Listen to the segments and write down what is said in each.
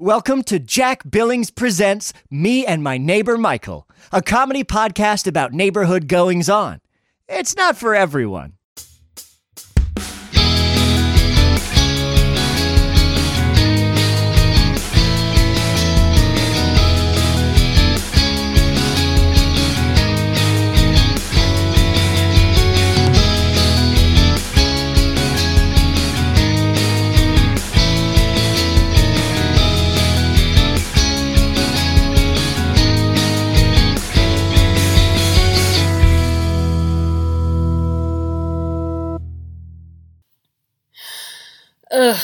Welcome to Jack Billings Presents Me and My Neighbor Michael, a comedy podcast about neighborhood goings on. It's not for everyone. Ugh.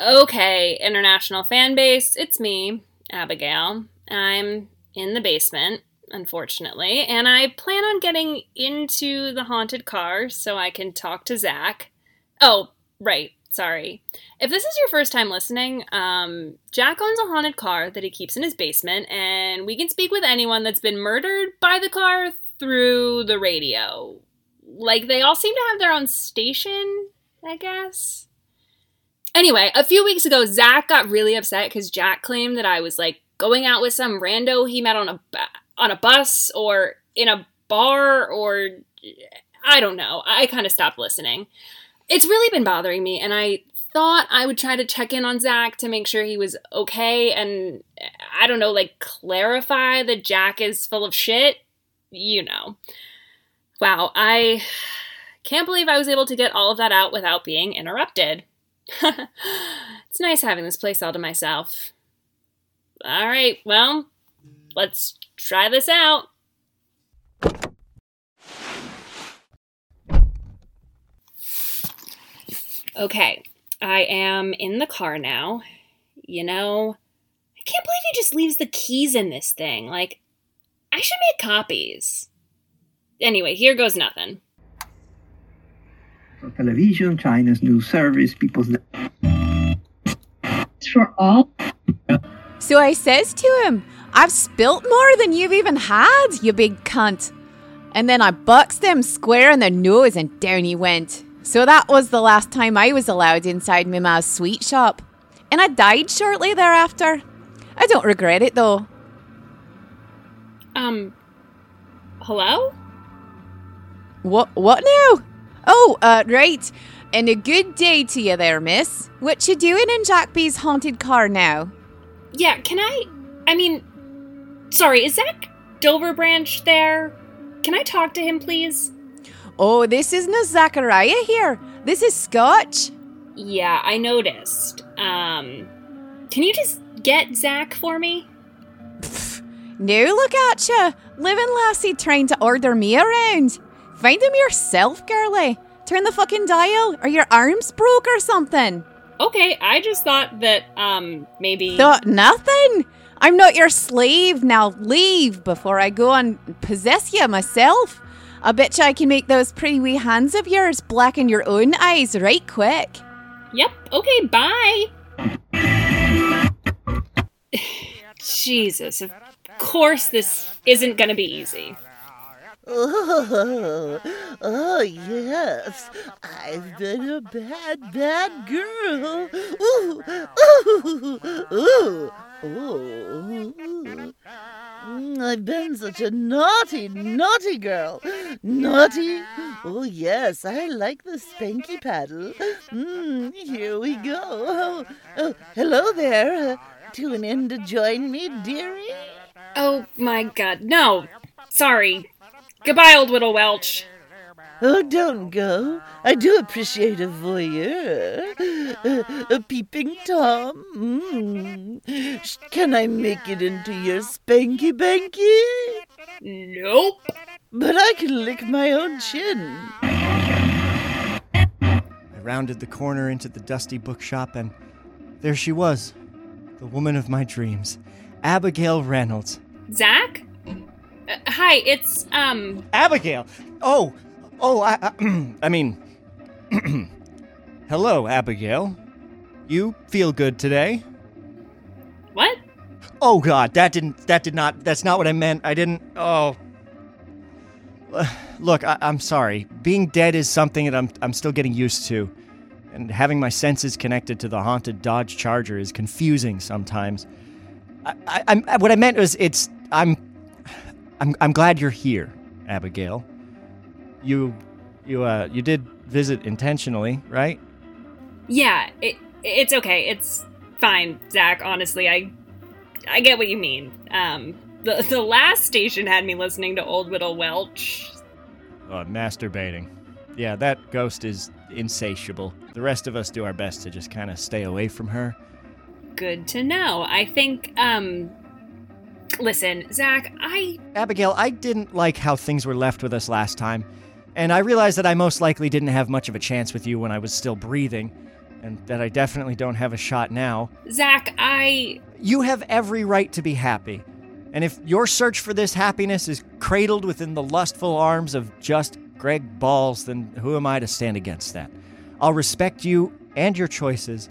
Okay, international fan base, it's me, Abigail. I'm in the basement, unfortunately, and I plan on getting into the haunted car so I can talk to Zach. Oh, right, sorry. If this is your first time listening, um, Jack owns a haunted car that he keeps in his basement, and we can speak with anyone that's been murdered by the car through the radio. Like, they all seem to have their own station, I guess. Anyway, a few weeks ago, Zach got really upset because Jack claimed that I was like going out with some rando he met on a on a bus or in a bar or I don't know. I kind of stopped listening. It's really been bothering me, and I thought I would try to check in on Zach to make sure he was okay and I don't know, like clarify that Jack is full of shit. You know. Wow, I can't believe I was able to get all of that out without being interrupted. it's nice having this place all to myself. All right, well, let's try this out. Okay, I am in the car now. You know, I can't believe he just leaves the keys in this thing. Like, I should make copies. Anyway, here goes nothing television, China's new service, people's. For all. So I says to him, I've spilt more than you've even had, you big cunt. And then I boxed him square in the nose and down he went. So that was the last time I was allowed inside Mima's sweet shop. And I died shortly thereafter. I don't regret it though. Um, hello? What, what now? Oh, uh, right. And a good day to you there, miss. What you doing in Jack B's haunted car now? Yeah, can I? I mean, sorry, is Zach Doverbranch there? Can I talk to him, please? Oh, this is no Zachariah here. This is Scotch. Yeah, I noticed. Um, can you just get Zach for me? Pfft, now look at you, living lassie trying to order me around. Find him yourself, girlie. Turn the fucking dial, or your arms broke or something. Okay, I just thought that, um, maybe. Thought nothing? I'm not your slave. Now leave before I go and possess you myself. I bet you I can make those pretty wee hands of yours blacken your own eyes right quick. Yep, okay, bye. Jesus, of course this isn't gonna be easy. Oh, oh yes, I've been a bad, bad girl. Ooh, ooh, ooh, ooh. I've been such a naughty, naughty girl. Naughty? Oh, yes, I like the spanky paddle. Mm, here we go. Oh, hello there. Tune in to join me, dearie? Oh, my God. No. Sorry. Goodbye, old Whittle Welch. Oh, don't go. I do appreciate a voyeur. A, a peeping Tom. Mm. Can I make it into your spanky banky? Nope. But I can lick my own chin. I rounded the corner into the dusty bookshop, and there she was, the woman of my dreams, Abigail Reynolds. Zach? Uh, hi, it's, um. Abigail! Oh, oh, I, I, I mean, hello, Abigail. You feel good today? What? Oh God, that didn't, that did not, that's not what I meant. I didn't, oh. Look, I, I'm sorry. Being dead is something that I'm, I'm still getting used to. and having my senses connected to the haunted Dodge Charger is confusing sometimes. I, I, I'm what I meant was it's I'm I'm I'm glad you're here, Abigail. You you uh you did visit intentionally, right? Yeah, it, it's okay. It's fine, Zach. Honestly, I I get what you mean. Um, the the last station had me listening to Old Whittle Welch. Uh, masturbating. Yeah, that ghost is insatiable. The rest of us do our best to just kind of stay away from her. Good to know. I think. Um, listen, Zach. I Abigail, I didn't like how things were left with us last time, and I realized that I most likely didn't have much of a chance with you when I was still breathing, and that I definitely don't have a shot now. Zach. I You have every right to be happy. And if your search for this happiness is cradled within the lustful arms of just Greg Balls, then who am I to stand against that? I'll respect you and your choices,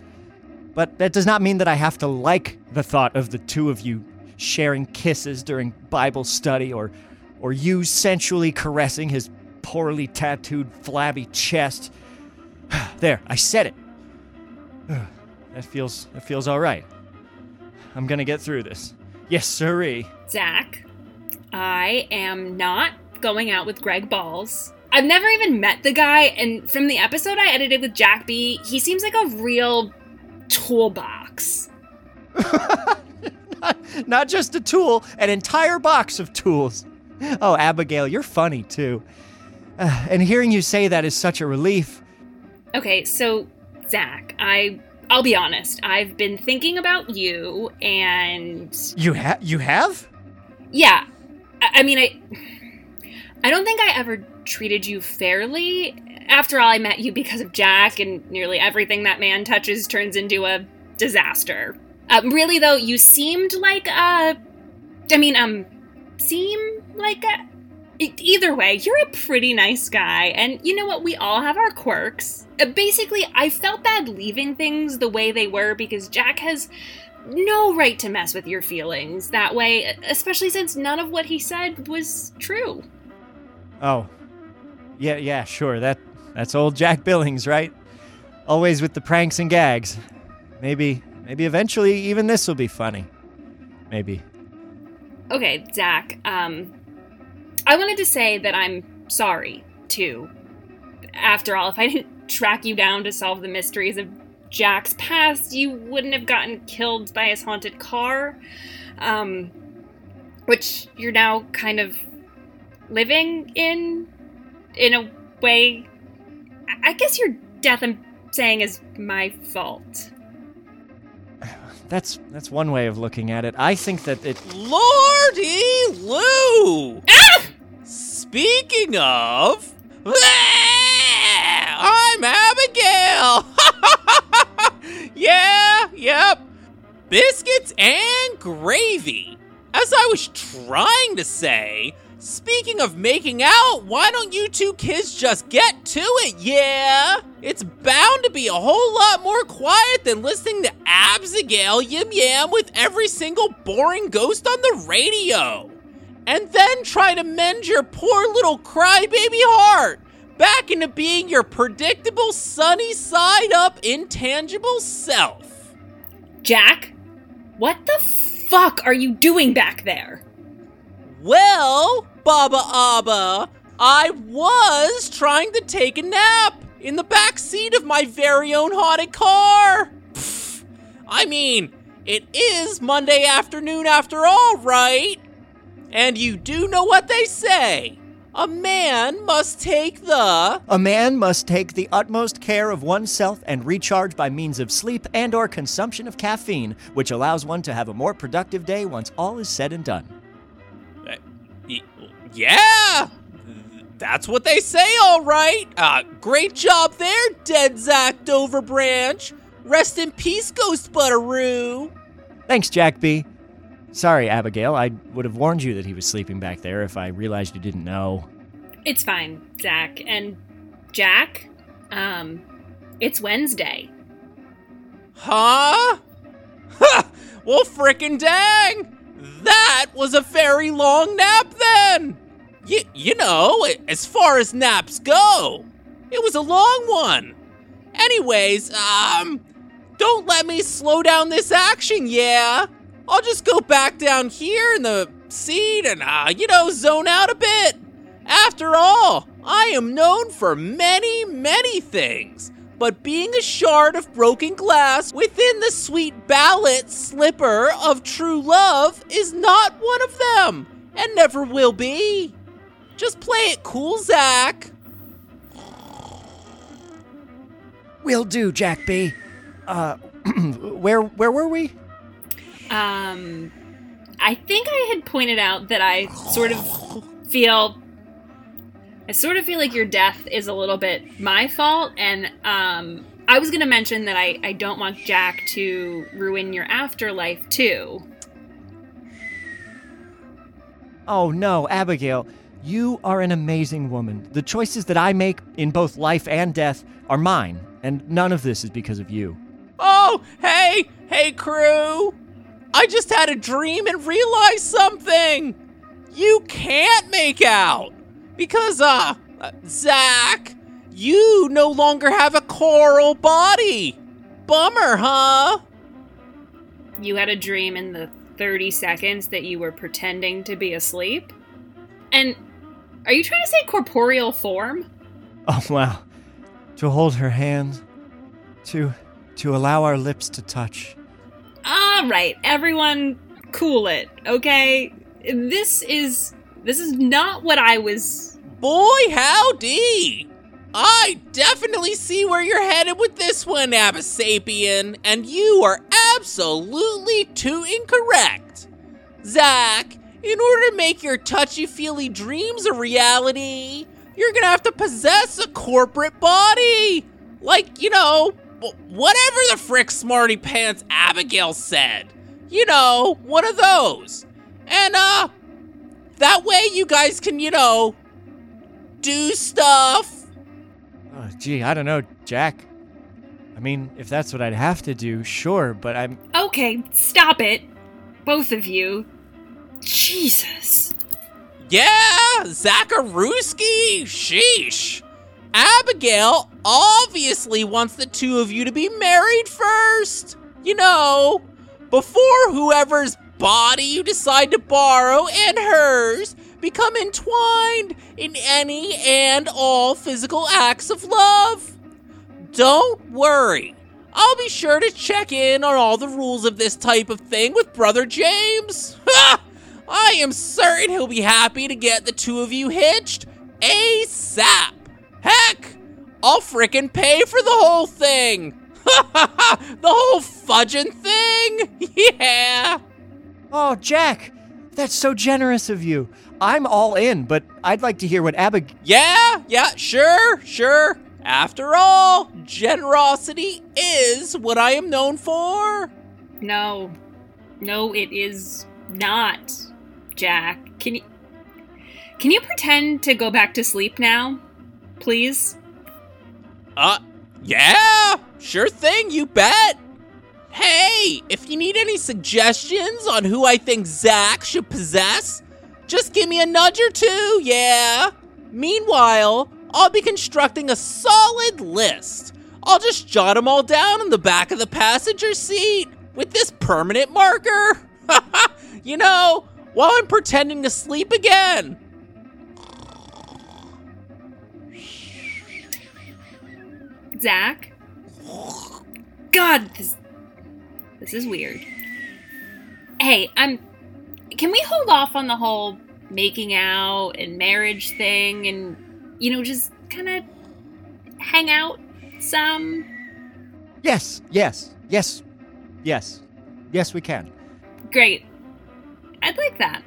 but that does not mean that I have to like the thought of the two of you sharing kisses during Bible study or or you sensually caressing his poorly tattooed flabby chest. there, I said it. that feels that feels all right. I'm gonna get through this. Yes, sirree. Zach. I am not going out with Greg Balls. I've never even met the guy, and from the episode I edited with Jack B, he seems like a real toolbox. not, just a tool, an entire box of tools. Oh, Abigail, you're funny too. Uh, and hearing you say that is such a relief. Okay, so Zach, I I'll be honest. I've been thinking about you, and You ha- you have? yeah, I, I mean, I I don't think I ever treated you fairly. After all, I met you because of Jack, and nearly everything that man touches turns into a disaster. Um, really, though, you seemed like a. I mean, um, seem like a. Either way, you're a pretty nice guy, and you know what? We all have our quirks. Uh, basically, I felt bad leaving things the way they were because Jack has no right to mess with your feelings that way, especially since none of what he said was true. Oh. Yeah, yeah, sure. That that's old Jack Billings, right? Always with the pranks and gags. Maybe maybe eventually even this will be funny. Maybe. Okay, Zach, um, I wanted to say that I'm sorry, too. After all, if I didn't track you down to solve the mysteries of Jack's past, you wouldn't have gotten killed by his haunted car. Um, which you're now kind of living in, in a way. I- guess your death, I'm saying, is my fault. That's that's one way of looking at it. I think that it Lordy Lou! Ah! Speaking of, I'm Abigail. yeah, yep. Biscuits and gravy. As I was trying to say, speaking of making out, why don't you two kids just get to it? Yeah, it's bound to be a whole lot more quiet than listening to Absigail yim yam with every single boring ghost on the radio and then try to mend your poor little crybaby heart back into being your predictable, sunny side up, intangible self. Jack, what the fuck are you doing back there? Well, Baba Abba, I was trying to take a nap in the back seat of my very own haunted car. Pfft, I mean, it is Monday afternoon after all, right? And you do know what they say. A man must take the. a man must take the utmost care of oneself and recharge by means of sleep and or consumption of caffeine, which allows one to have a more productive day once all is said and done. Uh, y- Yeah! That's what they say, all right. Uh, great job there, dead Zach Doverbranch. Rest in peace, Ghost Butteroo. Thanks, Jack B. Sorry, Abigail. I would have warned you that he was sleeping back there if I realized you didn't know. It's fine, Zach. And Jack, um, it's Wednesday. Huh? Ha! Well, frickin' dang! That was a very long nap then! Y- you know, as far as naps go, it was a long one. Anyways, um, don't let me slow down this action, yeah? I'll just go back down here in the seat and, uh, you know, zone out a bit. After all, I am known for many, many things. But being a shard of broken glass within the sweet ballot slipper of true love is not one of them, and never will be. Just play it cool, Zach. Will do, Jack B. Uh, where where were we? Um, I think I had pointed out that I sort of feel. I sort of feel like your death is a little bit my fault, and um, I was going to mention that I, I don't want Jack to ruin your afterlife too. Oh no, Abigail. You are an amazing woman. The choices that I make in both life and death are mine, and none of this is because of you. Oh, hey, hey, crew. I just had a dream and realized something. You can't make out because, uh, uh, Zach, you no longer have a coral body. Bummer, huh? You had a dream in the 30 seconds that you were pretending to be asleep? And are you trying to say corporeal form? Oh wow. To hold her hand, to to allow our lips to touch. All right, everyone, cool it, okay? This is this is not what I was. Boy, howdy! I definitely see where you're headed with this one, Abisapian, and you are absolutely too incorrect. Zach, in order to make your touchy feely dreams a reality, you're gonna have to possess a corporate body. Like, you know, whatever the frick smarty pants Abigail said. You know, one of those. And, uh, that way you guys can, you know, do stuff. Oh, gee, I don't know, Jack. I mean, if that's what I'd have to do, sure, but I'm. Okay, stop it, both of you. Jesus. Yeah, Zacharuski? Sheesh. Abigail obviously wants the two of you to be married first. You know, before whoever's body you decide to borrow and hers become entwined in any and all physical acts of love. Don't worry. I'll be sure to check in on all the rules of this type of thing with Brother James. Ha! I am certain he'll be happy to get the two of you hitched ASAP. Heck, I'll frickin' pay for the whole thing. the whole fudging thing? Yeah. Oh, Jack, that's so generous of you. I'm all in, but I'd like to hear what Abigail. Yeah, yeah, sure, sure. After all, generosity is what I am known for. No. No, it is not, Jack. Can you Can you pretend to go back to sleep now? Please? Uh, yeah, sure thing, you bet. Hey, if you need any suggestions on who I think Zach should possess, just give me a nudge or two, yeah? Meanwhile, I'll be constructing a solid list. I'll just jot them all down in the back of the passenger seat with this permanent marker. you know, while I'm pretending to sleep again. Zach? God, this this is weird. Hey, I'm can we hold off on the whole making out and marriage thing and you know just kind of hang out some? Yes, yes, yes, yes, yes, we can. Great. I'd like that.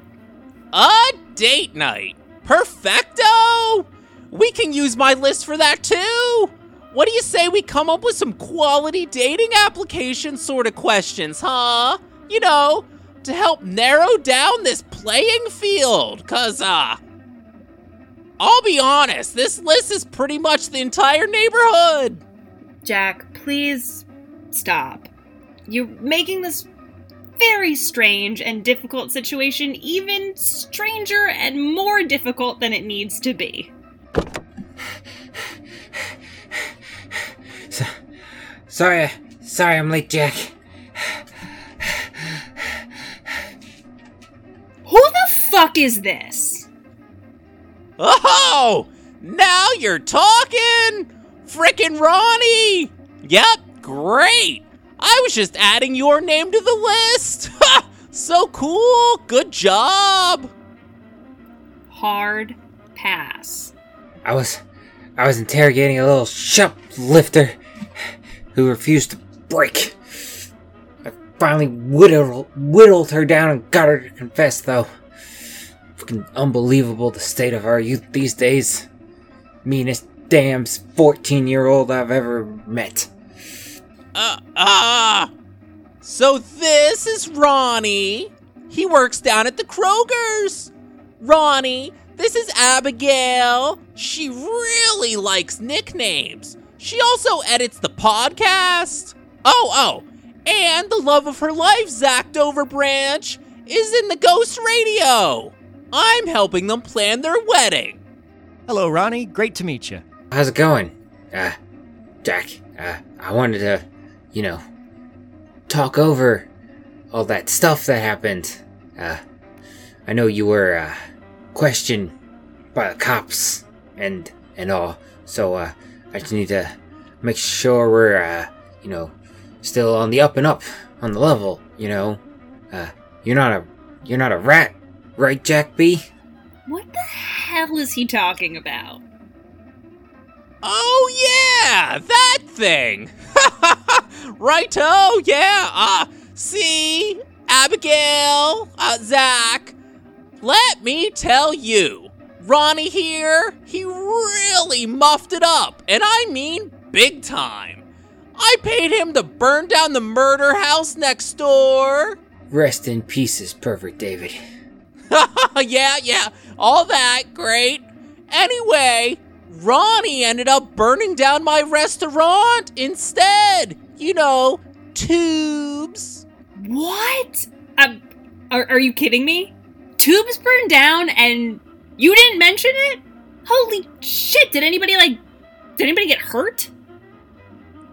A date night. Perfecto! We can use my list for that too! What do you say we come up with some quality dating application sort of questions, huh? You know, to help narrow down this playing field, cause, uh, I'll be honest, this list is pretty much the entire neighborhood. Jack, please stop. You're making this very strange and difficult situation even stranger and more difficult than it needs to be. Z- Sorry, sorry I'm late, Jack. Who the fuck is this? Oh, now you're talking! Frickin' Ronnie! Yep, great! I was just adding your name to the list! So cool! Good job! Hard pass. I was I was interrogating a little shoplifter who refused to break. I finally whittled, whittled her down and got her to confess, though. Fucking unbelievable the state of our youth these days. Meanest damn 14 year old I've ever met. Uh, ah! so this is Ronnie. He works down at the Kroger's. Ronnie, this is Abigail. She really likes nicknames. She also edits the podcast. Oh, oh, and the love of her life, Zach Doverbranch, is in the Ghost Radio. I'm helping them plan their wedding. Hello, Ronnie. Great to meet you. How's it going? Uh, Jack, uh, I wanted to, you know, talk over all that stuff that happened. Uh, I know you were, uh, questioned by the cops and, and all, so, uh, I just need to make sure we're, uh, you know, still on the up and up, on the level, you know? Uh, you're not a, you're not a rat, right, Jack B? What the hell is he talking about? Oh yeah, that thing. Righto, yeah. Uh, see, Abigail, uh, Zach. Let me tell you, Ronnie here, he really muffed it up, and I mean big time. I paid him to burn down the murder house next door. Rest in pieces, pervert David. yeah, yeah, all that, great. Anyway, Ronnie ended up burning down my restaurant instead. You know, tubes. What? Um, are, are you kidding me? Tubes burned down and you didn't mention it? Holy shit, did anybody like. Did anybody get hurt?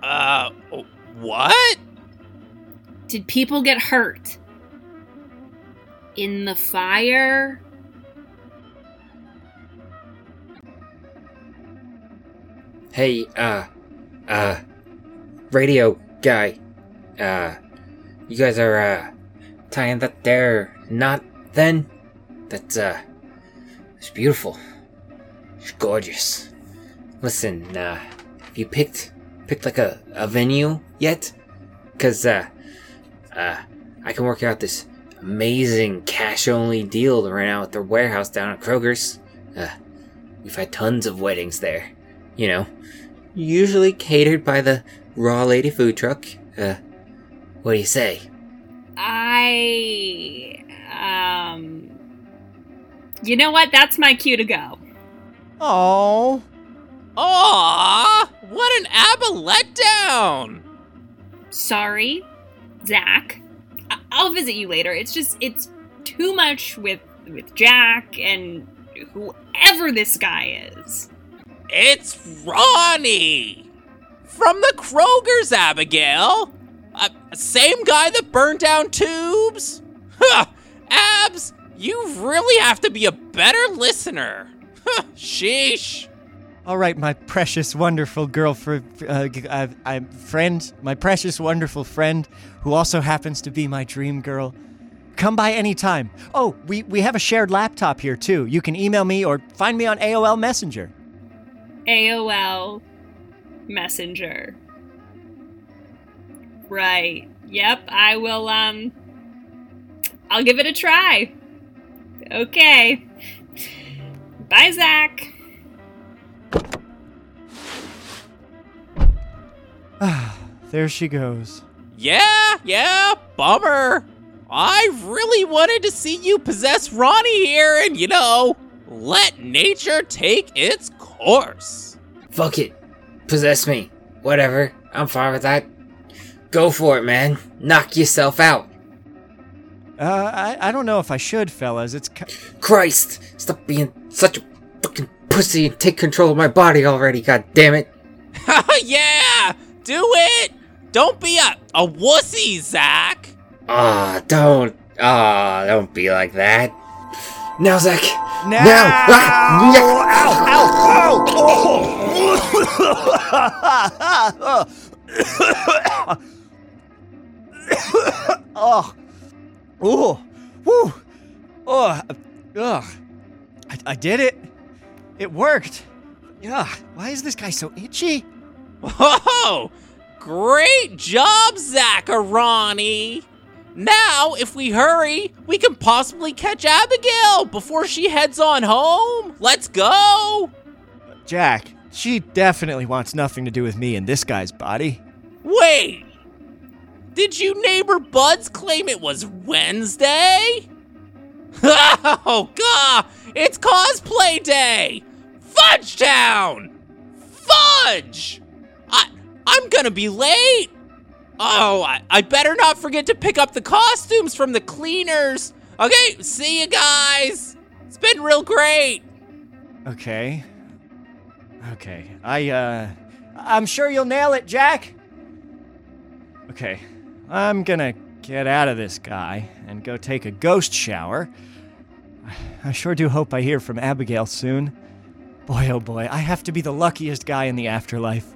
Uh, what? Did people get hurt? In the fire? Hey, uh, uh, radio guy, uh, you guys are, uh, tying that there knot then? That's, uh, it's beautiful. It's gorgeous. Listen, uh, have you picked, picked like a, a venue yet? Cause, uh, uh, I can work out this amazing cash only deal to rent out their warehouse down at Kroger's. Uh, we've had tons of weddings there. You know, usually catered by the Raw Lady food truck. Uh, what do you say? I. Um. You know what? That's my cue to go. Oh, Aw, what an ABBA letdown! Sorry, Zach. I- I'll visit you later. It's just it's too much with with Jack and whoever this guy is. It's Ronnie! From the Kroger's, Abigail! Uh, same guy that burned down tubes? Huh, Abs, you really have to be a better listener. Huh, Sheesh. all right, my precious, wonderful girlfriend, uh, g- uh, I'm friend, my precious, wonderful friend, who also happens to be my dream girl. Come by anytime. Oh, we, we have a shared laptop here too. You can email me or find me on AOL Messenger. AOL Messenger. Right. Yep, I will um I'll give it a try. Okay. Bye, Zach. Ah, there she goes. Yeah, yeah, bummer. I really wanted to see you possess Ronnie here and, you know, let nature take its course. Fuck it. Possess me. Whatever. I'm fine with that. Go for it, man. Knock yourself out. Uh, I, I don't know if I should, fellas. It's ki- Christ! Stop being such a fucking pussy and take control of my body already, god damn it. yeah, do it. Don't be a, a wussy, Zach. Ah, don't. Ah, don't be like that. Now, Zach. Now! Now! Ah, yeah. oh, oh, woo, oh, ugh. I, I did it. It worked. Yeah. Why is this guy so itchy? Oh, great job, Zacharani. Now, if we hurry, we can possibly catch Abigail before she heads on home. Let's go. Jack, she definitely wants nothing to do with me and this guy's body. Wait. Did you neighbor Buds claim it was Wednesday? Oh, God. It's cosplay day. Fudge Town. Fudge. I, I'm gonna be late. Oh, I, I better not forget to pick up the costumes from the cleaners. Okay, see you guys. It's been real great. Okay. Okay. I, uh, I'm sure you'll nail it, Jack. Okay. I'm gonna get out of this guy and go take a ghost shower. I sure do hope I hear from Abigail soon. Boy, oh boy, I have to be the luckiest guy in the afterlife.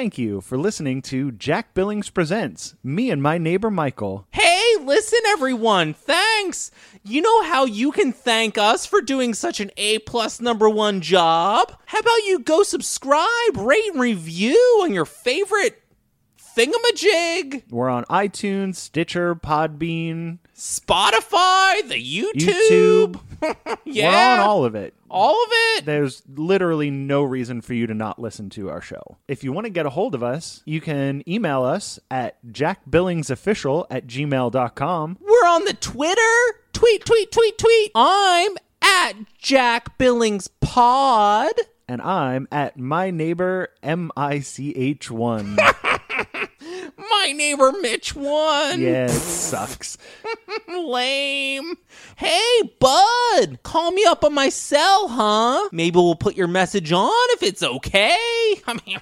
Thank you for listening to Jack Billings Presents Me and My Neighbor Michael. Hey, listen, everyone. Thanks. You know how you can thank us for doing such an A plus number one job? How about you go subscribe, rate, and review on your favorite thingamajig? We're on iTunes, Stitcher, Podbean, Spotify, the YouTube. yeah. We're on all of it. all of it. There's literally no reason for you to not listen to our show. If you want to get a hold of us, you can email us at jackbillingsofficial at gmail.com. We're on the Twitter. Tweet, tweet, tweet, tweet. I'm at Jack Billings Pod. And I'm at my neighbor M-I-C-H-1. My neighbor Mitch won. yeah, it sucks. Lame. Hey, bud, call me up on my cell, huh? Maybe we'll put your message on if it's okay. I mean,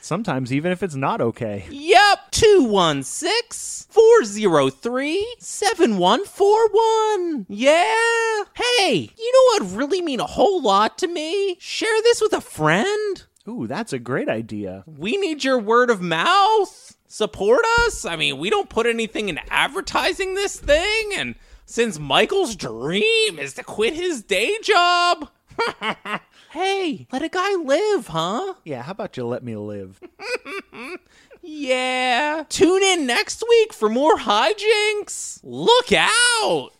Sometimes even if it's not okay. yep, 216 403 7141. Yeah. Hey, you know what really mean a whole lot to me? Share this with a friend. Ooh, that's a great idea. We need your word of mouth. Support us. I mean, we don't put anything in advertising this thing. And since Michael's dream is to quit his day job, hey, let a guy live, huh? Yeah, how about you let me live? Yeah. Tune in next week for more hijinks. Look out.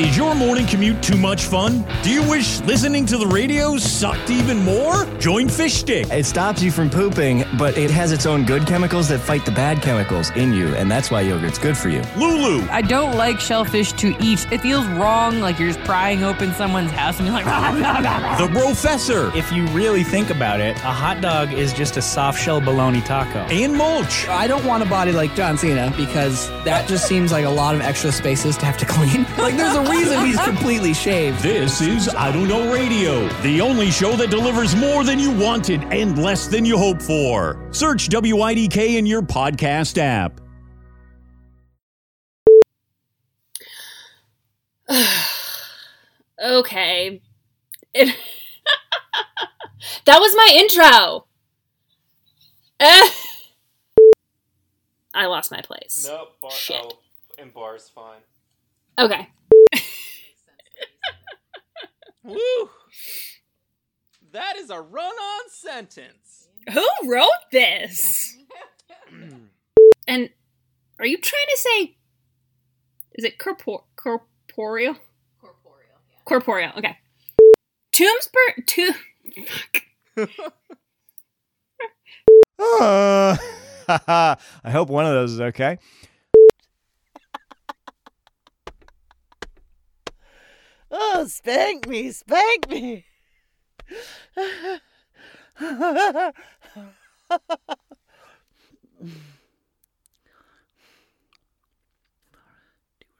Is your morning commute too much fun? Do you wish listening to the radio sucked even more? Join Fish Stick. It stops you from pooping, but it has its own good chemicals that fight the bad chemicals in you, and that's why yogurt's good for you. Lulu. I don't like shellfish to eat. It feels wrong, like you're just prying open someone's house and you're like, The Professor. If you really think about it, a hot dog is just a soft shell bologna taco. And Mulch. I don't want a body like John Cena because that just seems like a lot of extra spaces to have to clean. like there's a reason he's completely shaved. This is I Don't Know Radio, the only show that delivers more than you wanted and less than you hope for. Search WIDK in your podcast app. Okay. It- that was my intro. Eh. I lost my place. Nope. Bar- Shit. Oh, and bar's fine. Okay. Woo. That is a run-on sentence. Who wrote this? and are you trying to say is it corpor- corporeal? Corporeal. Corporeal. Okay. Tombsburg to Uh, I hope one of those is okay. Oh, spank me, spank me.